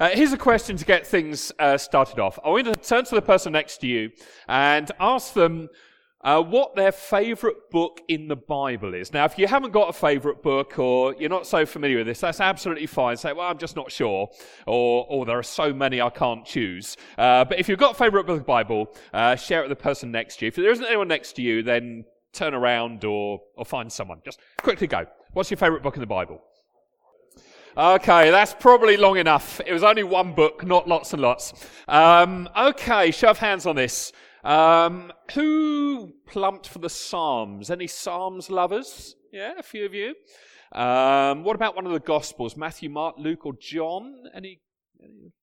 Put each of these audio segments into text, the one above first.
Uh, here's a question to get things uh, started off. I want you to turn to the person next to you and ask them uh, what their favorite book in the Bible is. Now, if you haven't got a favorite book or you're not so familiar with this, that's absolutely fine. Say, well, I'm just not sure, or, or there are so many I can't choose. Uh, but if you've got a favorite book of the Bible, uh, share it with the person next to you. If there isn't anyone next to you, then turn around or, or find someone. Just quickly go. What's your favorite book in the Bible? Okay, that's probably long enough. It was only one book, not lots and lots. Um, okay, show of hands on this. Um, who plumped for the Psalms? Any Psalms lovers? Yeah, a few of you. Um, what about one of the Gospels? Matthew, Mark, Luke, or John? Any?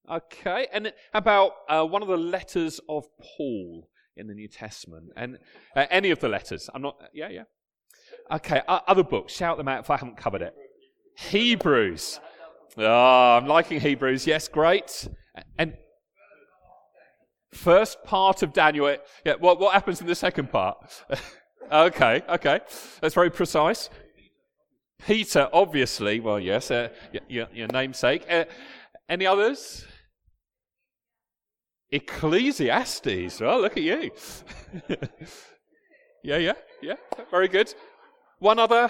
Okay, and how about uh, one of the letters of Paul in the New Testament? And uh, any of the letters? I'm not. Yeah, yeah. Okay, uh, other books. Shout them out if I haven't covered it. Hebrews. Oh, I'm liking Hebrews. Yes, great. And first part of Daniel. Yeah, what, what happens in the second part? okay, okay. That's very precise. Peter, obviously. Well, yes, uh, your, your, namesake. Uh, any others? Ecclesiastes. Well, look at you. yeah, yeah, yeah. Very good. One other.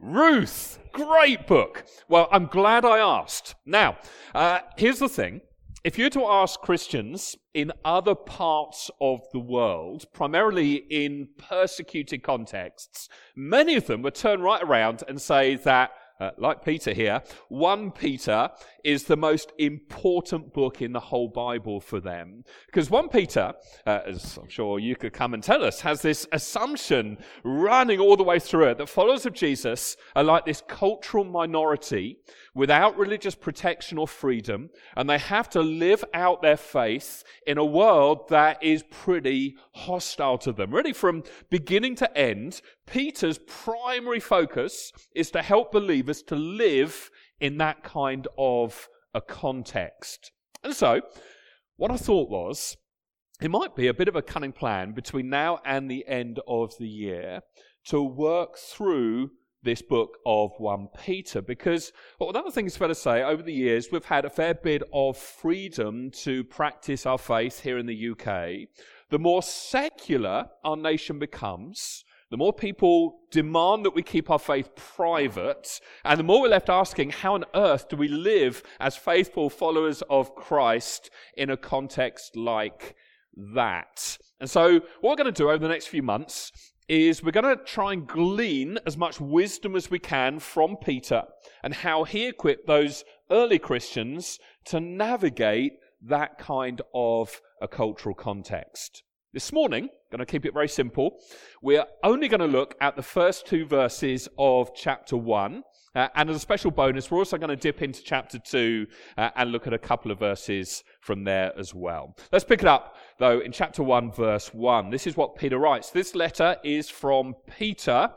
Ruth, great book. Well, I'm glad I asked. Now, uh, here's the thing. If you were to ask Christians in other parts of the world, primarily in persecuted contexts, many of them would turn right around and say that uh, like Peter here, 1 Peter is the most important book in the whole Bible for them. Because 1 Peter, uh, as I'm sure you could come and tell us, has this assumption running all the way through it that followers of Jesus are like this cultural minority without religious protection or freedom, and they have to live out their faith in a world that is pretty hostile to them. Really, from beginning to end, Peter's primary focus is to help believers to live in that kind of a context. And so, what I thought was, it might be a bit of a cunning plan between now and the end of the year to work through this book of 1 Peter because well, another thing is fair to say, over the years, we've had a fair bit of freedom to practice our faith here in the UK. The more secular our nation becomes, the more people demand that we keep our faith private, and the more we're left asking, how on earth do we live as faithful followers of Christ in a context like that? And so, what we're going to do over the next few months is we're going to try and glean as much wisdom as we can from Peter and how he equipped those early Christians to navigate that kind of a cultural context. This morning, going to keep it very simple, we're only going to look at the first two verses of chapter 1. Uh, and as a special bonus, we're also going to dip into chapter 2 uh, and look at a couple of verses from there as well. Let's pick it up, though, in chapter 1, verse 1. This is what Peter writes. This letter is from Peter,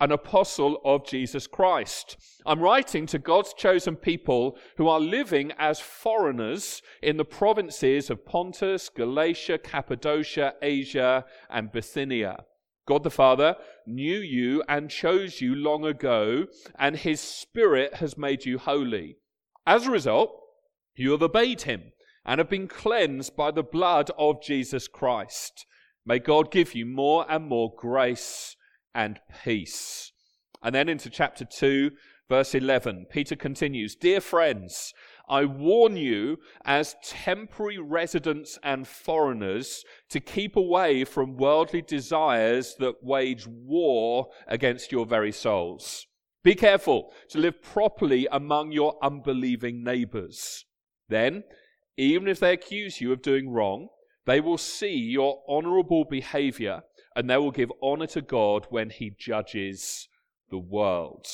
an apostle of Jesus Christ. I'm writing to God's chosen people who are living as foreigners in the provinces of Pontus, Galatia, Cappadocia, Asia, and Bithynia. God the Father knew you and chose you long ago, and his Spirit has made you holy. As a result, you have obeyed him and have been cleansed by the blood of Jesus Christ. May God give you more and more grace and peace. And then into chapter 2, verse 11, Peter continues Dear friends, I warn you, as temporary residents and foreigners, to keep away from worldly desires that wage war against your very souls. Be careful to live properly among your unbelieving neighbors. Then, even if they accuse you of doing wrong, they will see your honorable behavior and they will give honor to God when he judges the world.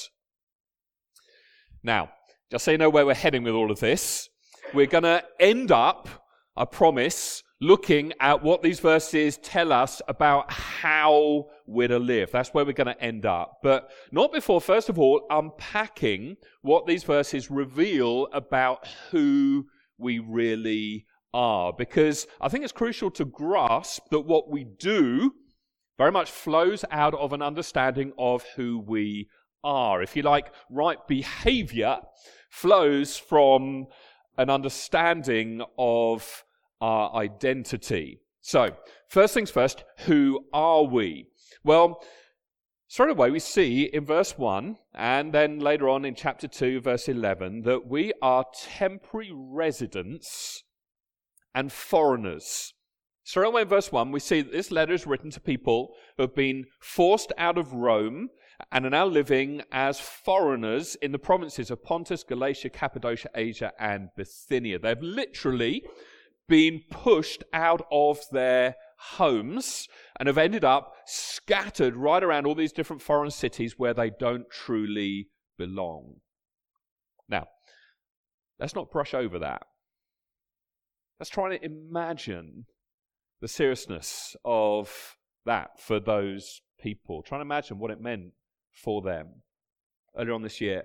Now, just so you know where we're heading with all of this, we're going to end up, I promise, looking at what these verses tell us about how we're to live. That's where we're going to end up. But not before, first of all, unpacking what these verses reveal about who we really are. Because I think it's crucial to grasp that what we do very much flows out of an understanding of who we are. If you like, right behavior flows from an understanding of our identity. So, first things first, who are we? Well, straight away we see in verse 1 and then later on in chapter 2, verse 11, that we are temporary residents and foreigners. Straight away in verse 1, we see that this letter is written to people who have been forced out of Rome and are now living as foreigners in the provinces of Pontus, Galatia, Cappadocia, Asia, and Bithynia. They've literally been pushed out of their homes and have ended up scattered right around all these different foreign cities where they don't truly belong. Now, let's not brush over that. Let's try to imagine the seriousness of that for those people. Try to imagine what it meant for them. Earlier on this year,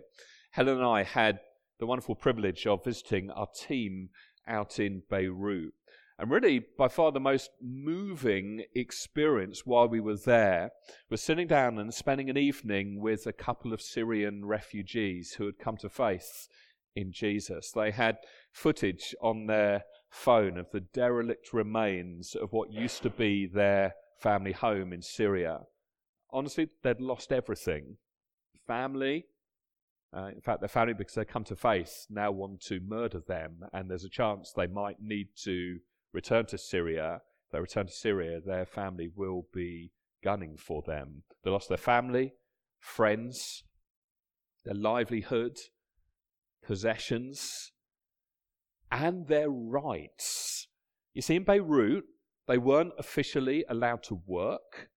Helen and I had the wonderful privilege of visiting our team out in Beirut. And really, by far the most moving experience while we were there was sitting down and spending an evening with a couple of Syrian refugees who had come to faith in Jesus. They had footage on their phone of the derelict remains of what used to be their family home in Syria. Honestly, they'd lost everything family, uh, in fact, their family, because they come to faith, now want to murder them, and there's a chance they might need to return to Syria. If they return to Syria, their family will be gunning for them. They lost their family, friends, their livelihood, possessions, and their rights. You see, in Beirut, they weren't officially allowed to work.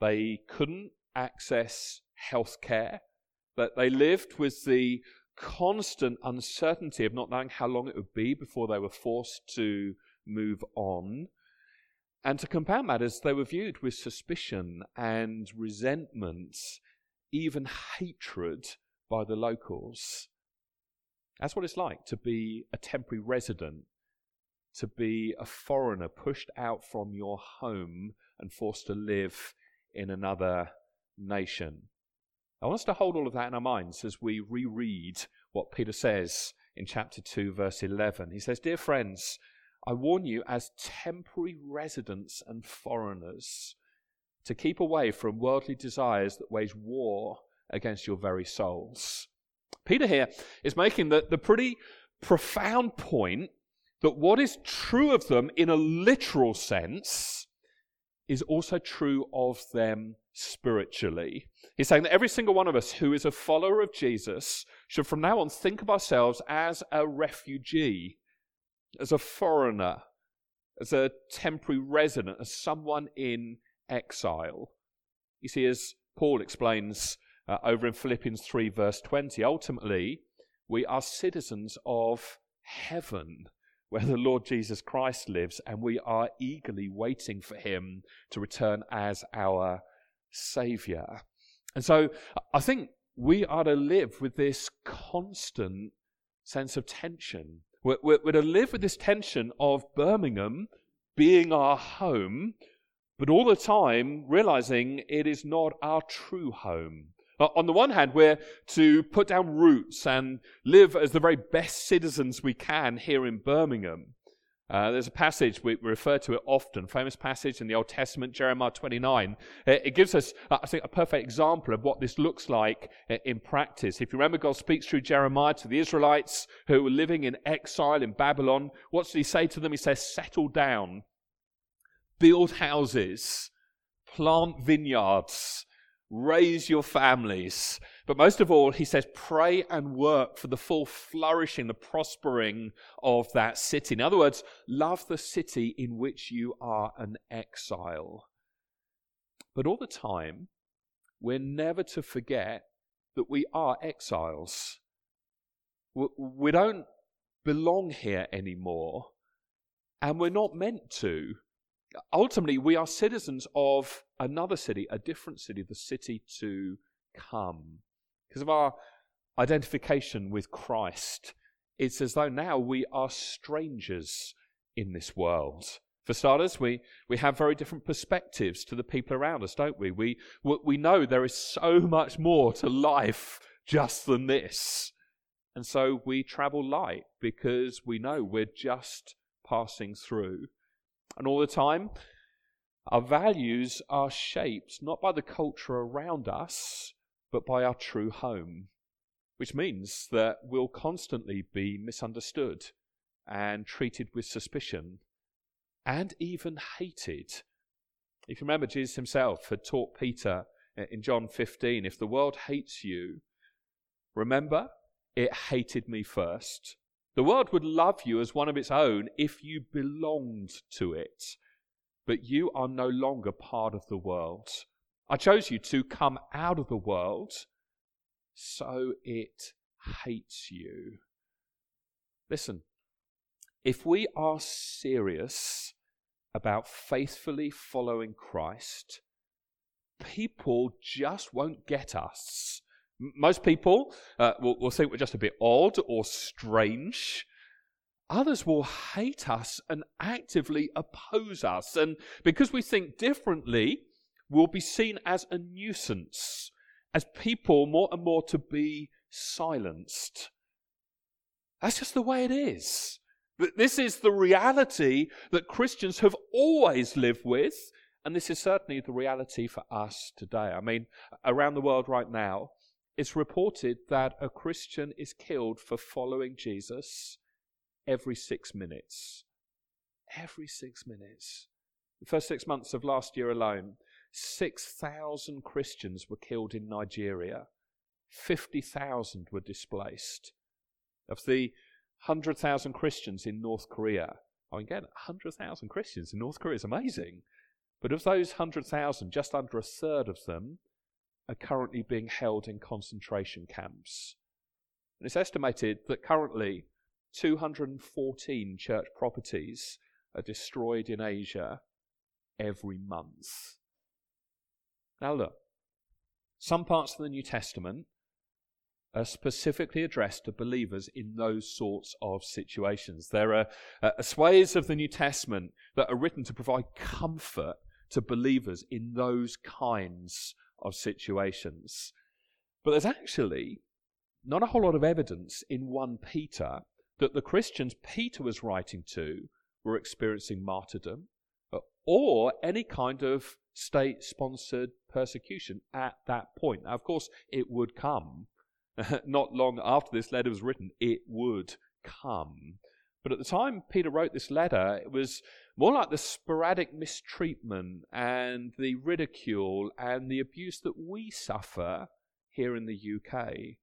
They couldn't access health care that they lived with the constant uncertainty of not knowing how long it would be before they were forced to move on. And to compound matters, they were viewed with suspicion and resentment, even hatred by the locals. That's what it's like to be a temporary resident, to be a foreigner pushed out from your home and forced to live in another nation. I want us to hold all of that in our minds as we reread what Peter says in chapter 2, verse 11. He says, Dear friends, I warn you as temporary residents and foreigners to keep away from worldly desires that wage war against your very souls. Peter here is making the, the pretty profound point that what is true of them in a literal sense is also true of them spiritually. He's saying that every single one of us who is a follower of Jesus should from now on think of ourselves as a refugee, as a foreigner, as a temporary resident, as someone in exile. You see, as Paul explains uh, over in Philippians 3, verse 20, ultimately, we are citizens of heaven where the Lord Jesus Christ lives, and we are eagerly waiting for him to return as our Savior. And so I think we are to live with this constant sense of tension. We're, we're, we're, to live with this tension of Birmingham being our home, but all the time realizing it is not our true home. On the one hand, we're to put down roots and live as the very best citizens we can here in Birmingham. Uh, there's a passage, we refer to it often, famous passage in the Old Testament, Jeremiah 29. It, it gives us, uh, I think, a perfect example of what this looks like in practice. If you remember, God speaks through Jeremiah to the Israelites who were living in exile in Babylon. What does he say to them? He says, settle down, build houses, plant vineyards, raise your families. But most of all, he says, pray and work for the full flourishing, the prospering of that city. In other words, love the city in which you are an exile. But all the time, we're never to forget that we are exiles. We don't belong here anymore, and we're not meant to ultimately, we are citizens of another city, a different city, the city to come. Because of our identification with Christ, it's as though now we are strangers in this world. For starters, we, we have very different perspectives to the people around us, don't we? We, we know there is so much more to life just than this. And so we travel light because we know we're just passing through. And all the time, our values are shaped not by the culture around us, but by our true home, which means that we'll constantly be misunderstood and treated with suspicion and even hated. If you remember, Jesus himself had taught Peter in John 15 if the world hates you, remember, it hated me first. The world would love you as one of its own if you belonged to it, but you are no longer part of the world. I chose you to come out of the world, so it hates you. Listen, if we are serious about faithfully following Christ, people just won't get us. Most people uh, will, will think we're just a bit odd or strange. Others will hate us and actively oppose us. And because we think differently, we'll be seen as a nuisance, as people more and more to be silenced. That's just the way it is. This is the reality that Christians have always lived with, and this is certainly the reality for us today. I mean, around the world right now, it's reported that a Christian is killed for following Jesus every six minutes. Every six minutes. The first six months of last year alone, 6,000 Christians were killed in Nigeria. 50,000 were displaced. Of the 100,000 Christians in North Korea, I mean, again, 100,000 Christians in North Korea is amazing. But of those 100,000, just under a third of them are currently being held in concentration camps. And it's estimated that currently 214 church properties are destroyed in Asia every month. Now, look, some parts of the New Testament are specifically addressed to believers in those sorts of situations. There are uh, swathes of the New Testament that are written to provide comfort to believers in those kinds of situations. But there's actually not a whole lot of evidence in 1 Peter that the Christians Peter was writing to were experiencing martyrdom or any kind of state sponsored persecution at that point. Now, of course, it would come. Not long after this letter was written, it would come. But at the time Peter wrote this letter, it was more like the sporadic mistreatment and the ridicule and the abuse that we suffer here in the UK.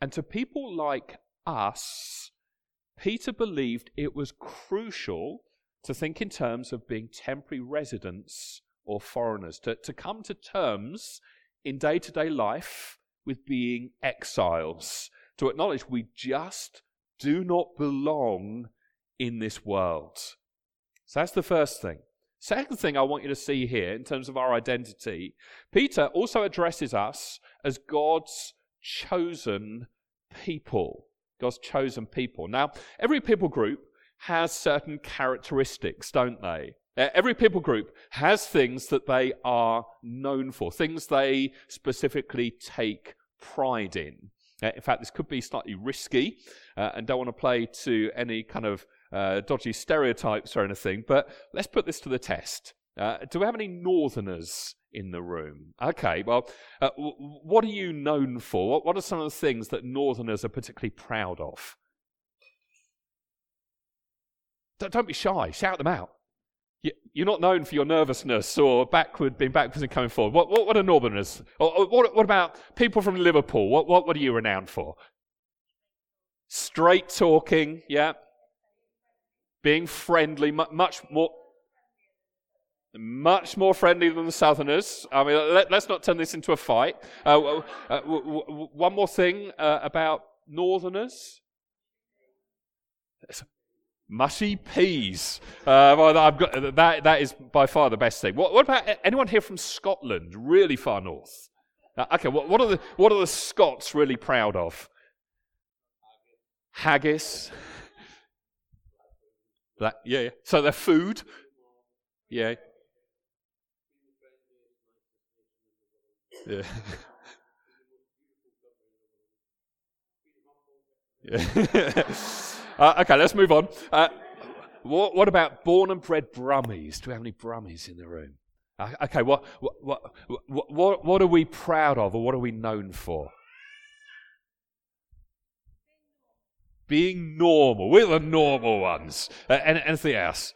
And to people like us, Peter believed it was crucial to think in terms of being temporary residents or foreigners, to, to come to terms in day to day life with being exiles, to acknowledge we just do not belong in this world. So that's the first thing. Second thing I want you to see here in terms of our identity, Peter also addresses us as God's chosen people. God's chosen people. Now, every people group has certain characteristics, don't they? Every people group has things that they are known for, things they specifically take pride in. Uh, in fact, this could be slightly risky uh, and don't want to play to any kind of uh, dodgy stereotypes or anything, but let's put this to the test. Uh, do we have any northerners in the room? Okay, well, uh, w- what are you known for? What, what are some of the things that northerners are particularly proud of? Don't, don't be shy, shout them out. You're not known for your nervousness or backward, being backwards and coming forward. What, what, what are Northerners? Or, what, what, about people from Liverpool? What, what, what are you renowned for? Straight talking, yeah being friendly, much more. Much more friendly than the Southerners. I mean, let, us not turn this into a fight. Uh, uh, one more thing uh, about Northerners mushy peas. Uh, well, got, that, that is by far the best thing. What, what about anyone here from Scotland, really far north? Uh, okay, what, what, are the, what are the Scots really proud of? Haggis. That, yeah, yeah. So their food. Yeah. Yeah. uh, okay, let's move on. Uh, what, what, about born and bred Brummies? Do we have any Brummies in the room? Uh, okay, what, what, what, what, what are we proud of or what are we known for? Being normal. We're the normal ones. Uh, anything else?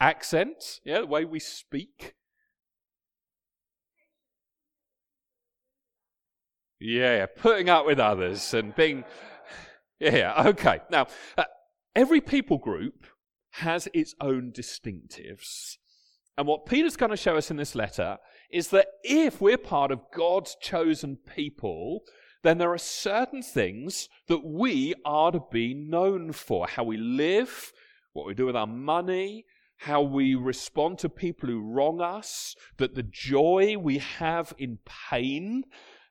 Accent, yeah, the way we speak. Yeah, putting up with others and being. Yeah, okay. Now, uh, every people group has its own distinctives. And what Peter's going to show us in this letter is that if we're part of God's chosen people, then there are certain things that we are to be known for how we live, what we do with our money, how we respond to people who wrong us, that the joy we have in pain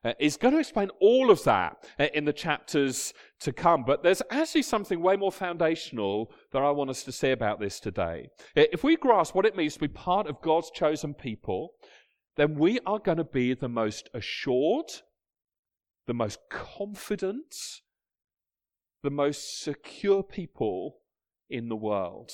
uh, is going to explain all of that uh, in the chapters to come. But there's actually something way more foundational that I want us to say about this today. Uh, if we grasp what it means to be part of God's chosen people, then we are going to be the most assured, the most confident, the most secure people in the world.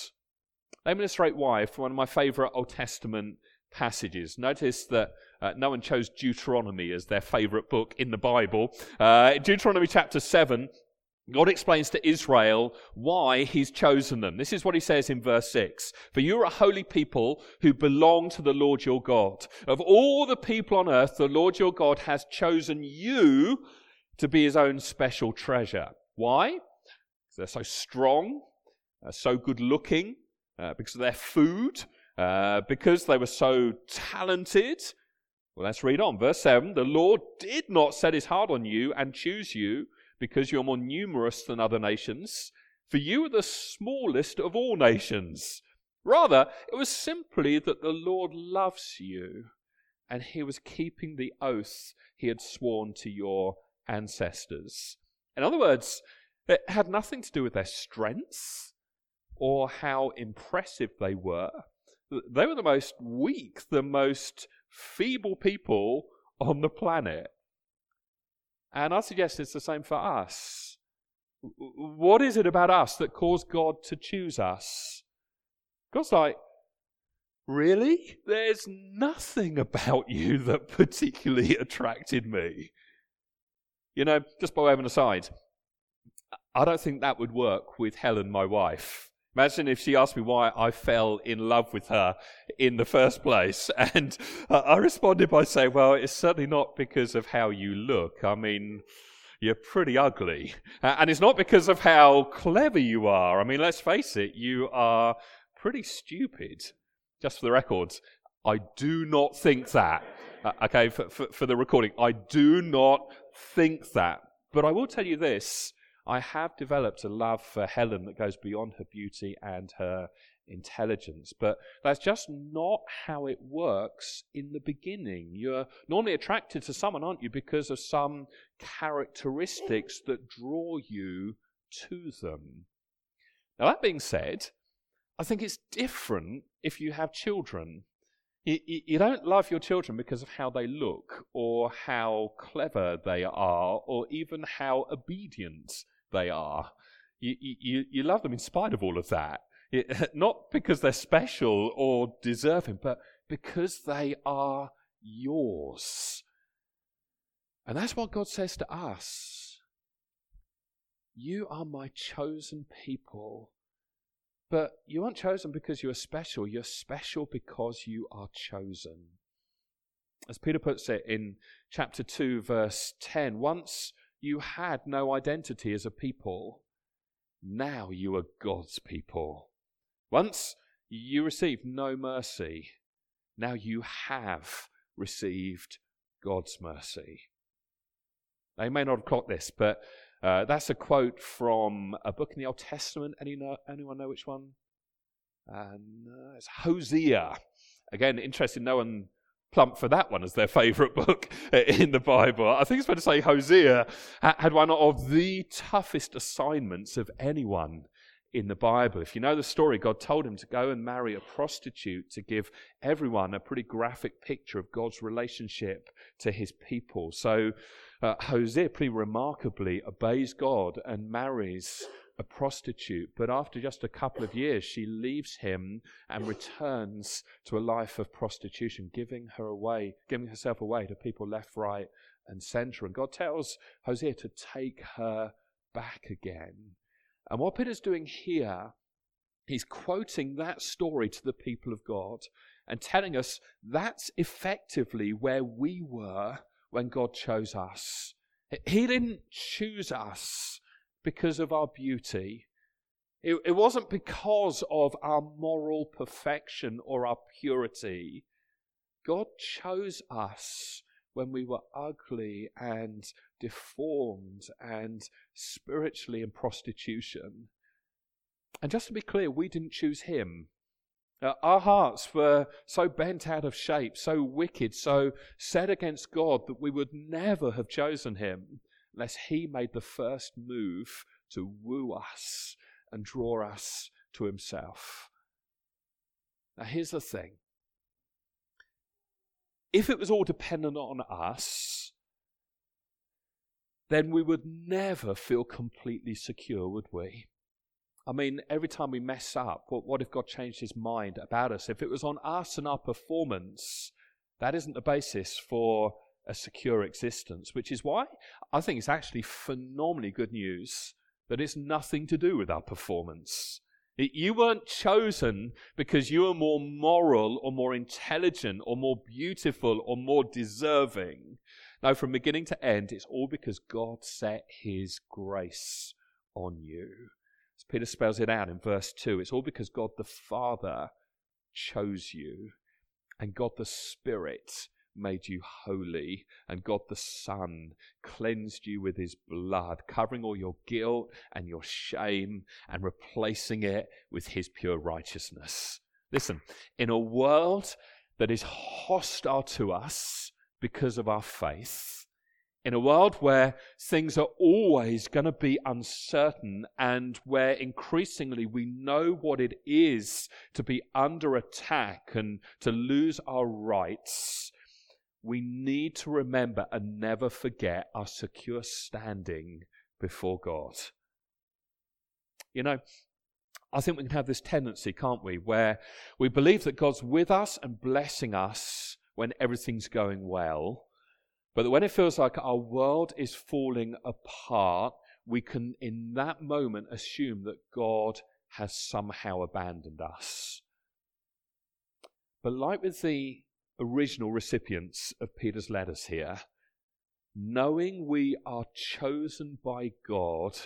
Let me illustrate why for one of my favorite Old Testament passages. Notice that uh, no one chose Deuteronomy as their favorite book in the Bible. Uh, Deuteronomy chapter 7, God explains to Israel why he's chosen them. This is what he says in verse 6 For you are a holy people who belong to the Lord your God. Of all the people on earth, the Lord your God has chosen you to be his own special treasure. Why? Because they're so strong, uh, so good looking, uh, because of their food, uh, because they were so talented. Well, let's read on. Verse 7 The Lord did not set his heart on you and choose you because you're more numerous than other nations, for you are the smallest of all nations. Rather, it was simply that the Lord loves you and he was keeping the oath he had sworn to your ancestors. In other words, it had nothing to do with their strengths or how impressive they were. They were the most weak, the most feeble people on the planet. And I suggest it's the same for us. What is it about us that caused God to choose us? God's like, Really? There's nothing about you that particularly attracted me. You know, just by way of an aside, I don't think that would work with Helen, my wife. Imagine if she asked me why I fell in love with her in the first place. And uh, I responded by saying, Well, it's certainly not because of how you look. I mean, you're pretty ugly. Uh, and it's not because of how clever you are. I mean, let's face it, you are pretty stupid. Just for the records, I do not think that. Uh, okay, for, for, for the recording, I do not think that. But I will tell you this I have developed a love for Helen that goes beyond her beauty and her intelligence. But that's just not how it works in the beginning. You're normally attracted to someone, aren't you, because of some characteristics that draw you to them. Now, that being said, I think it's different if you have children. You, you, don't love your children because of how they look, or how clever they are, or even how obedient they are. You, you, you love them in spite of all of that. It, not because they're special or deserving, but because they are yours. And that's what God says to us. You are my chosen people. But you aren't chosen because you are special. You're special because you are chosen. As Peter puts it in chapter 2, verse 10, once you had no identity as a people. Now you are God's people. Once you received no mercy. Now you have received God's mercy. They may not have caught this, but uh, that's a quote from a book in the Old Testament. Any know, anyone know which one? Uh, it's Hosea. Again, interesting. No one plump for that one as their favorite book in the Bible. I think it's fair to say Hosea had one of the toughest assignments of anyone in the Bible. If you know the story, God told him to go and marry a prostitute to give everyone a pretty graphic picture of God's relationship to his people. So uh, Hosea pretty remarkably obeys God and marries a prostitute, but after just a couple of years, she leaves him and returns to a life of prostitution, giving her away, giving herself away to people left, right, and center. And God tells Hosea to take her back again. And what Peter's doing here, he's quoting that story to the people of God and telling us that's effectively where we were when God chose us. He didn't choose us because of our beauty. It, it wasn't because of our moral perfection or our purity. God chose us when we were ugly and deformed and spiritually in prostitution. And just to be clear, we didn't choose him. Uh, our hearts were so bent out of shape, so wicked, so set against God that we would never have chosen him unless he made the first move to woo us and draw us to himself. Now, here's the thing if it was all dependent on us, then we would never feel completely secure, would we? I mean, every time we mess up, what, what if God changed his mind about us? If it was on us and our performance, that isn't the basis for a secure existence, which is why I think it's actually phenomenally good news that it's nothing to do with our performance. It, you weren't chosen because you were more moral or more intelligent or more beautiful or more deserving. No, from beginning to end, it's all because God set his grace on you. As Peter spells it out in verse 2, it's all because God the Father chose you and God the Spirit made you holy, and God the Son cleansed you with his blood, covering all your guilt and your shame and replacing it with his pure righteousness. Listen, in a world that is hostile to us because of our faith, in a world where things are always going to be uncertain and where increasingly we know what it is to be under attack and to lose our rights, we need to remember and never forget our secure standing before God. You know, I think we can have this tendency, can't we, where we believe that God's with us and blessing us when everything's going well but that when it feels like our world is falling apart, we can in that moment assume that God has somehow abandoned us. But like with the original recipients of Peter's letters here, knowing we are chosen by God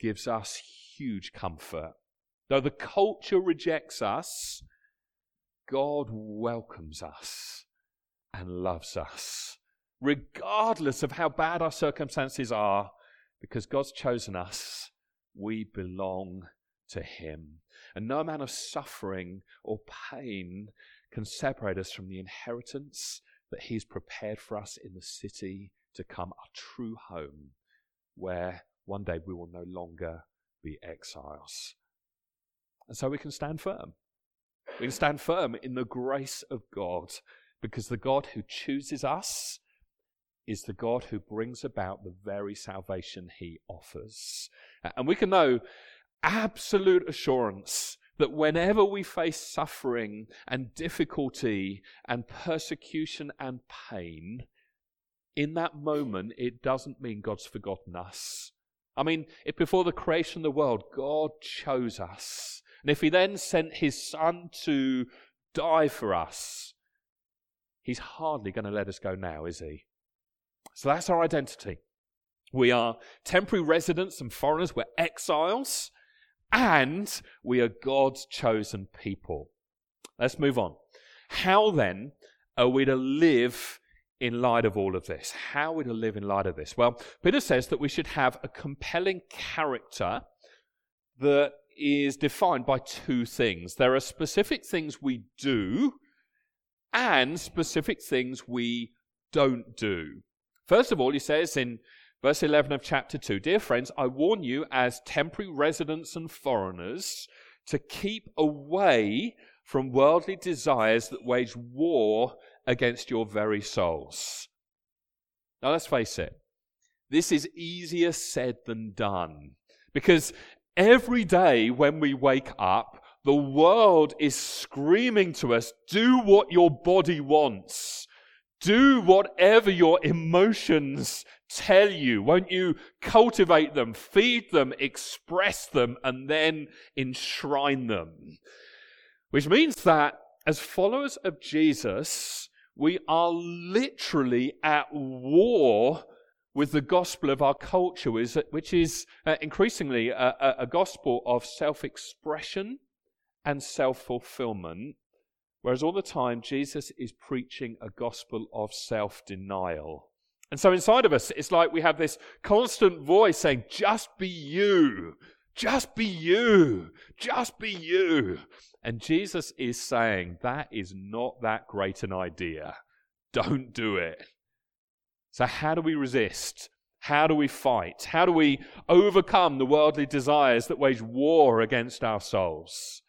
gives us huge comfort. Though the culture rejects us, God welcomes us and loves us regardless of how bad our circumstances are, because God's chosen us, we belong to Him. And no amount of suffering or pain can separate us from the inheritance that He's prepared for us in the city to come, our true home, where one day we will no longer be exiles. And so we can stand firm. We can stand firm in the grace of God because the God who chooses us is the God who brings about the very salvation he offers. And we can know absolute assurance that whenever we face suffering and difficulty and persecution and pain, in that moment, it doesn't mean God's forgotten us. I mean, if before the creation of the world, God chose us, and if He then sent His Son to die for us, He's hardly going to let us go now, is He? So that's our identity. We are temporary residents and foreigners, we're exiles, and we are God's chosen people. Let's move on. How then are we to live in light of all of this? How are we to live in light of this? Well, Peter says that we should have a compelling character that is defined by two things. There are specific things we do and specific things we don't do. First of all, he says in Verse 11 of chapter 2 Dear friends, I warn you as temporary residents and foreigners to keep away from worldly desires that wage war against your very souls. Now, let's face it, this is easier said than done because every day when we wake up, the world is screaming to us do what your body wants. Do whatever your emotions tell you. Won't you cultivate them, feed them, express them, and then enshrine them? Which means that as followers of Jesus, we are literally at war with the gospel of our culture, which is uh, increasingly a, a gospel of self expression and self fulfillment, whereas all the time Jesus is preaching a gospel of self denial. And so inside of us, it's like we have this constant voice saying, just be you, just be you, just be you. And Jesus is saying, that is not that great an idea. Don't do it. So, how do we resist? How do we fight? How do we overcome the worldly desires that wage war against our souls?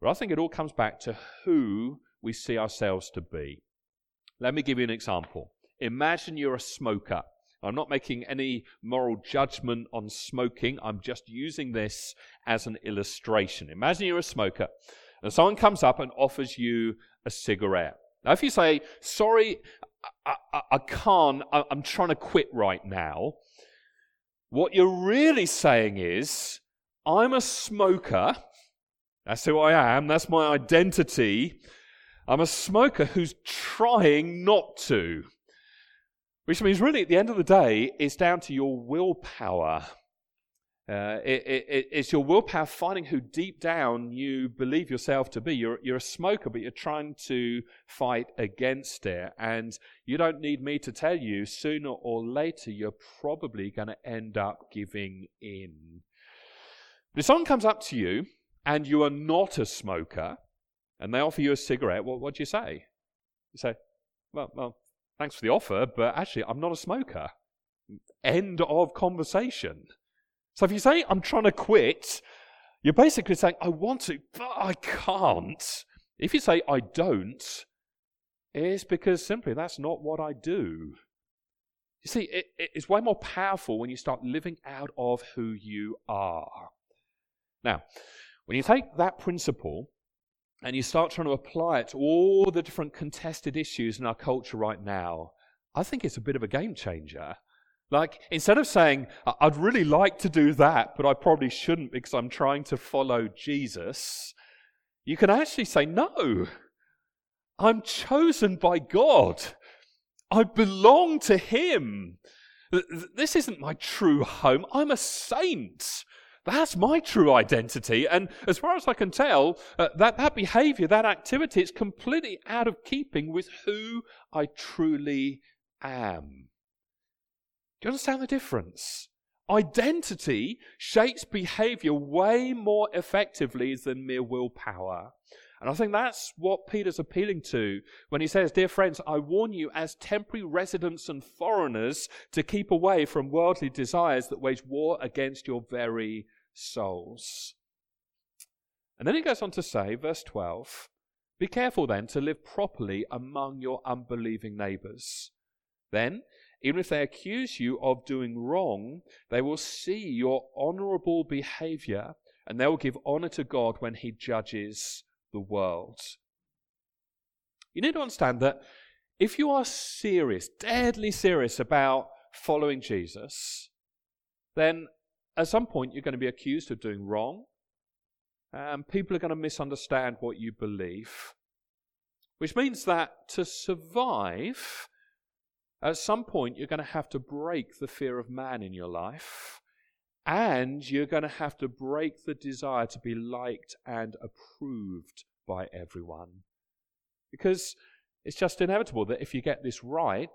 But I think it all comes back to who we see ourselves to be. Let me give you an example. Imagine you're a smoker. I'm not making any moral judgment on smoking. I'm just using this as an illustration. Imagine you're a smoker and someone comes up and offers you a cigarette. Now, if you say, sorry, I, I, I can't, I, I'm trying to quit right now, what you're really saying is, I'm a smoker that's who I am. That's my identity. I'm a smoker who's trying not to. Which means, really, at the end of the day, it's down to your willpower. Uh, it, it, it's your willpower finding who deep down you believe yourself to be. You're, you're a smoker, but you're trying to fight against it. And you don't need me to tell you, sooner or later, you're probably going to end up giving in. But if someone comes up to you and you are not a smoker, and they offer you a cigarette, what, what do you say? You say, well, well, thanks for the offer, but actually, I'm not a smoker. End of conversation. So if you say, I'm trying to quit, you're basically saying, I want to, but I can't. If you say, I don't, it's because simply that's not what I do. You see, it, it's way more powerful when you start living out of who you are. Now, when you take that principle and you start trying to apply it to all the different contested issues in our culture right now, I think it's a bit of a game changer. Like, instead of saying, I'd really like to do that, but I probably shouldn't because I'm trying to follow Jesus, you can actually say, No, I'm chosen by God. I belong to Him. This isn't my true home. I'm a saint. That's my true identity. And as far as I can tell, uh, that, that behavior, that activity, is completely out of keeping with who I truly am. Do you understand the difference? Identity shapes behavior way more effectively than mere willpower. And I think that's what Peter's appealing to when he says, Dear friends, I warn you as temporary residents and foreigners to keep away from worldly desires that wage war against your very souls. And then he goes on to say, verse 12, Be careful then to live properly among your unbelieving neighbors. Then, even if they accuse you of doing wrong, they will see your honorable behavior and they will give honor to God when he judges the world. You need to understand that if you are serious, deadly serious about following Jesus, then at some point you're going to be accused of doing wrong. And people are going to misunderstand what you believe. Which means that to survive, at some point you're going to have to break the fear of man in your life and you're going to have to break the desire to be liked and approved by everyone. Because it's just inevitable that if you get this right,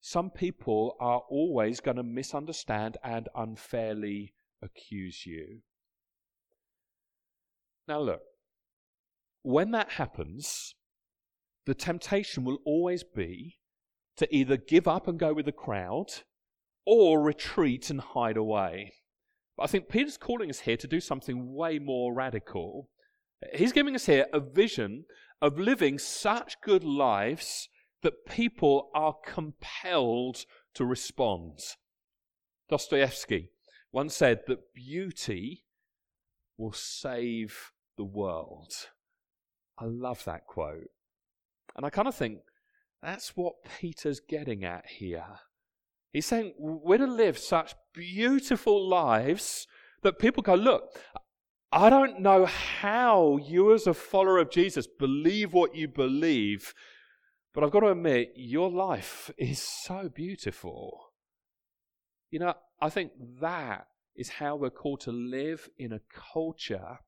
some people are always going to misunderstand and unfairly accuse you. Now, look, when that happens, the temptation will always be to either give up and go with the crowd or retreat and hide away. But I think Peter's calling us here to do something way more radical. He's giving us here a vision of living such good lives that people are compelled to respond. Dostoevsky once said that beauty will save the world. I love that quote. And I kind of think that's what Peter's getting at here. He's saying we're to live such beautiful lives that people go, look, I don't know how you, as a follower of Jesus, believe what you believe, but I've got to admit, your life is so beautiful. You know, I think that is how we're called to live in a culture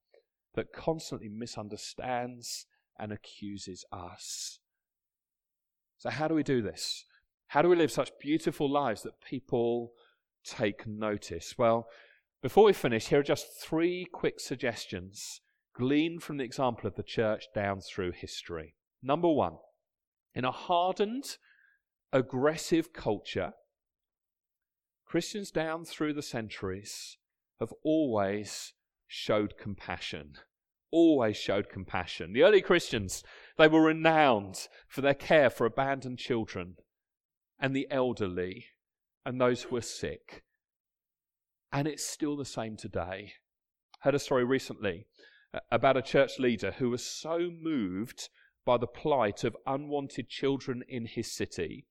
that constantly misunderstands and accuses us. So, how do we do this? How do we live such beautiful lives that people take notice? Well, before we finish, here are just three quick suggestions gleaned from the example of the church down through history. Number one, in a hardened, aggressive culture, Christians down through the centuries have always showed compassion. Always showed compassion. The early Christians, they were renowned for their care for abandoned children and the elderly and those who are sick. And it's still the same today. Heard a story recently uh, about a church leader who was so moved by the plight of unwanted children in his city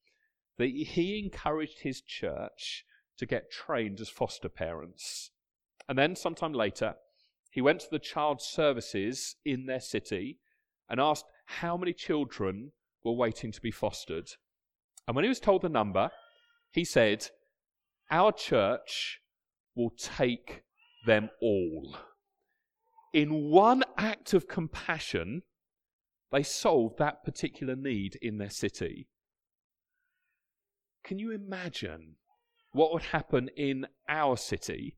that he encouraged his church to get trained as foster parents. And then, sometime later, he went to the child services in their city and asked how many children were waiting to be fostered. And when he was told the number, he said, Our church will take them all. In one act of compassion, they solved that particular need in their city. Can you imagine what would happen in our city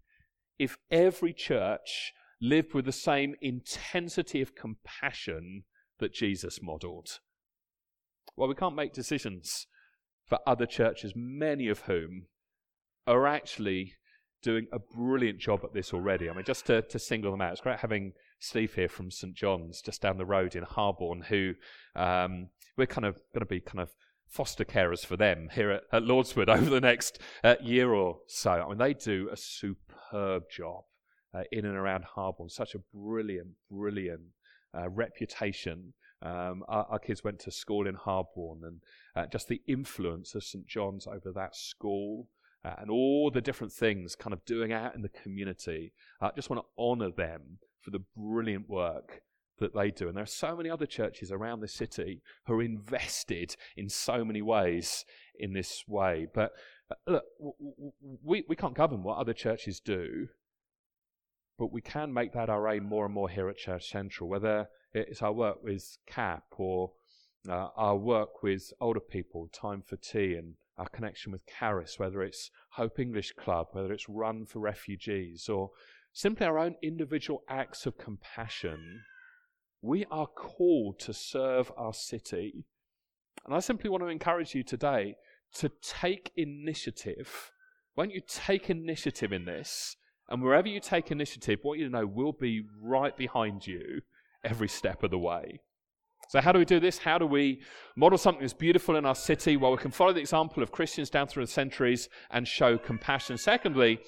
if every church lived with the same intensity of compassion that Jesus modeled? Well, we can't make decisions for other churches, many of whom are actually doing a brilliant job at this already. I mean, just to, to single them out, it's great having Steve here from St. John's, just down the road in Harborne, who um, we're kind of going to be kind of foster carers for them here at, at Lordswood over the next uh, year or so. I mean, they do a superb job uh, in and around Harborne. Such a brilliant, brilliant uh, reputation. Um, our, our, kids went to school in Harborne, and uh, just the influence of St John's over that school. Uh, and all the different things kind of doing out in the community. I just want to honour them for the brilliant work that they do. And there are so many other churches around the city who are invested in so many ways in this way. But uh, look, we, we can't govern what other churches do, but we can make that our aim more and more here at Church Central, whether it's our work with CAP or uh, our work with older people, Time for Tea, and our connection with Caris, whether it's Hope English Club, whether it's Run for Refugees, or simply our own individual acts of compassion we are called to serve our city. And I simply want to encourage you today to take initiative. Won't you take initiative in this? And wherever you take initiative, what you know will be right behind you every step of the way. So, how do we do this? How do we model something that's beautiful in our city? Well, we can follow the example of Christians down through the centuries and show compassion. Secondly,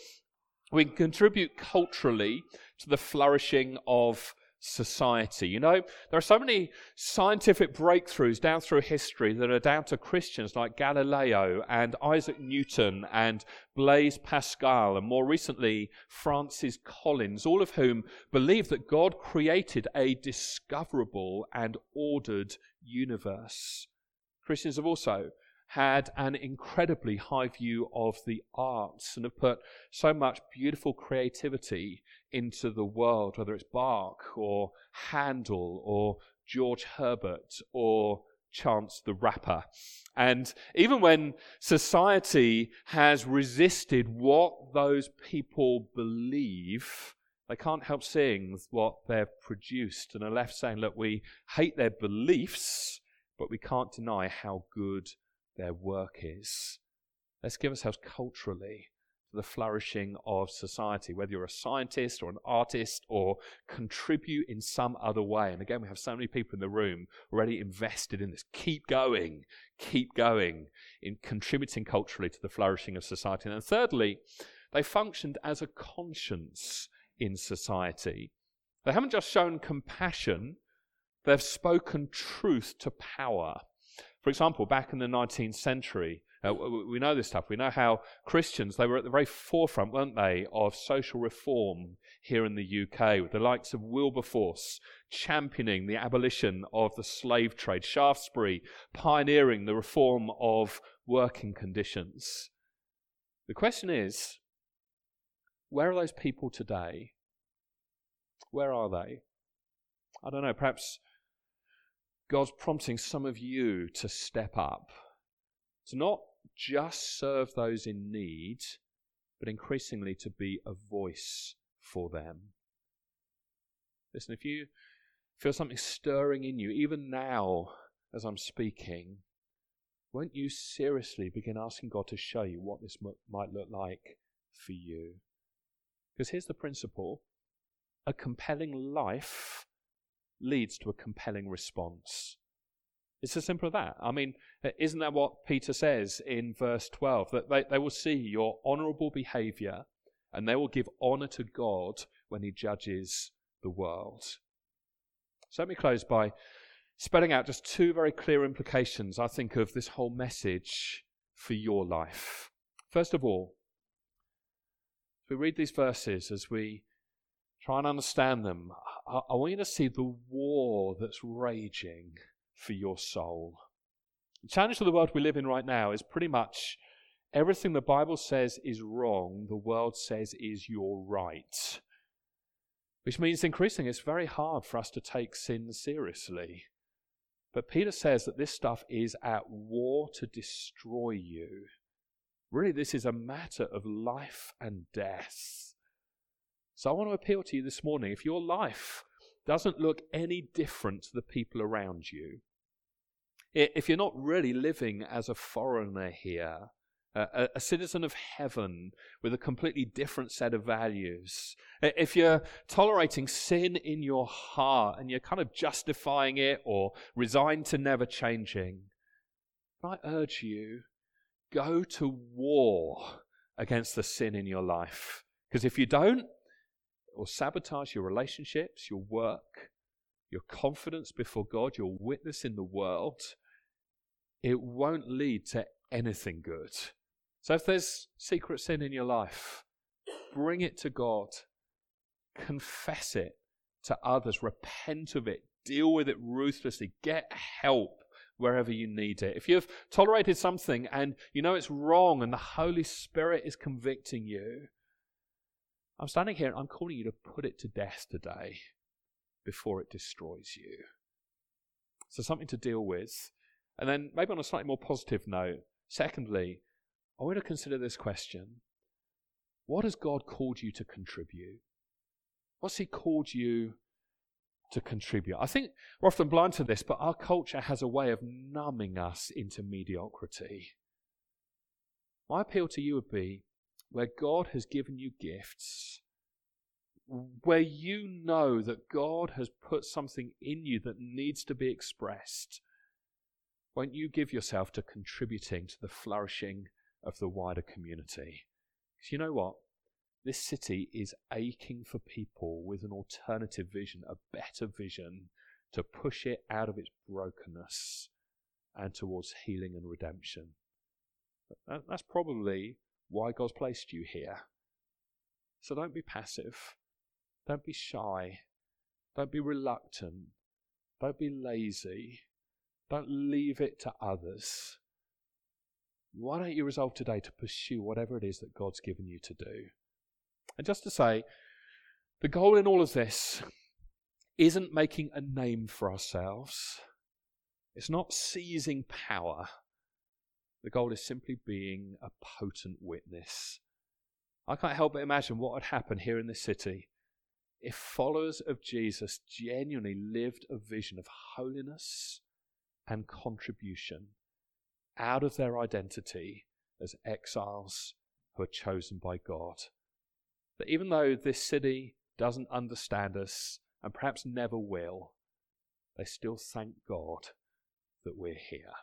we can contribute culturally to the flourishing of society. You know, there are so many scientific breakthroughs down through history that are down to Christians like Galileo and Isaac Newton and Blaise Pascal and more recently Francis Collins, all of whom believe that God created a discoverable and ordered universe. Christians have also had an incredibly high view of the arts and have put so much beautiful creativity into the world, whether it's Bach or Handel or George Herbert or Chance the Rapper. And even when society has resisted what those people believe, they can't help seeing what they've produced and are left saying, look, we hate their beliefs, but we can't deny how good their work is. Let's give ourselves culturally to the flourishing of society, whether you're a scientist or an artist or contribute in some other way. And again, we have so many people in the room already invested in this. Keep going, keep going in contributing culturally to the flourishing of society. And then thirdly, they functioned as a conscience in society. They haven't just shown compassion, they've spoken truth to power. For example, back in the 19th century, uh, we know this stuff. We know how Christians, they were at the very forefront, weren't they, of social reform here in the UK, with the likes of Wilberforce championing the abolition of the slave trade, Shaftesbury pioneering the reform of working conditions. The question is where are those people today? Where are they? I don't know, perhaps God's prompting some of you to step up, to not just serve those in need, but increasingly to be a voice for them. Listen, if you feel something stirring in you, even now as I'm speaking, won't you seriously begin asking God to show you what this might look like for you? Because here's the principle a compelling life leads to a compelling response. It's as simple as that. I mean, isn't that what Peter says in verse 12? That they, they will see your honorable behavior and they will give honor to God when he judges the world. So let me close by spelling out just two very clear implications, I think, of this whole message for your life. First of all, if we read these verses, as we try and understand them, I, I want you to see the war that's raging for your soul. The challenge of the world we live in right now is pretty much everything the Bible says is wrong, the world says is your right. Which means increasingly it's very hard for us to take sin seriously. But Peter says that this stuff is at war to destroy you. Really, this is a matter of life and death. So I want to appeal to you this morning. If your life doesn't look any different to the people around you, if you're not really living as a foreigner here, a, a, citizen of heaven with a completely different set of values, if you're tolerating sin in your heart and you're kind of justifying it or resigned to never changing, I urge you go to war against the sin in your life. Because if you don't, it will sabotage your relationships, your work, your confidence before God, your witness in the world. It won't lead to anything good. So if there's secret sin in your life, bring it to God, confess it to others, repent of it, deal with it ruthlessly, get help wherever you need it. If you've tolerated something and you know it's wrong and the Holy Spirit is convicting you, I'm standing here and I'm calling you to put it to death today before it destroys you. So, something to deal with. And then, maybe on a slightly more positive note, secondly, I want to consider this question What has God called you to contribute? What's He called you to contribute. I think we're often blind to this, but our culture has a way of numbing us into mediocrity. My appeal to you would be where God has given you gifts, where you know that God has put something in you that needs to be expressed, won't you give yourself to contributing to the flourishing of the wider community? Because you know what? This city is aching for people with an alternative vision, a better vision to push it out of its brokenness and towards healing and redemption. That's probably why God's placed you here. So don't be passive. Don't be shy. Don't be reluctant. Don't be lazy. Don't leave it to others. Why don't you resolve today to pursue whatever it is that God's given you to do? And just to say, the goal in all of this isn't making a name for ourselves, it's not seizing power. The goal is simply being a potent witness. I can't help but imagine what would happen here in this city if followers of Jesus genuinely lived a vision of holiness and contribution out of their identity as exiles who are chosen by God. That even though this city doesn't understand us and perhaps never will, they still thank God that we're here.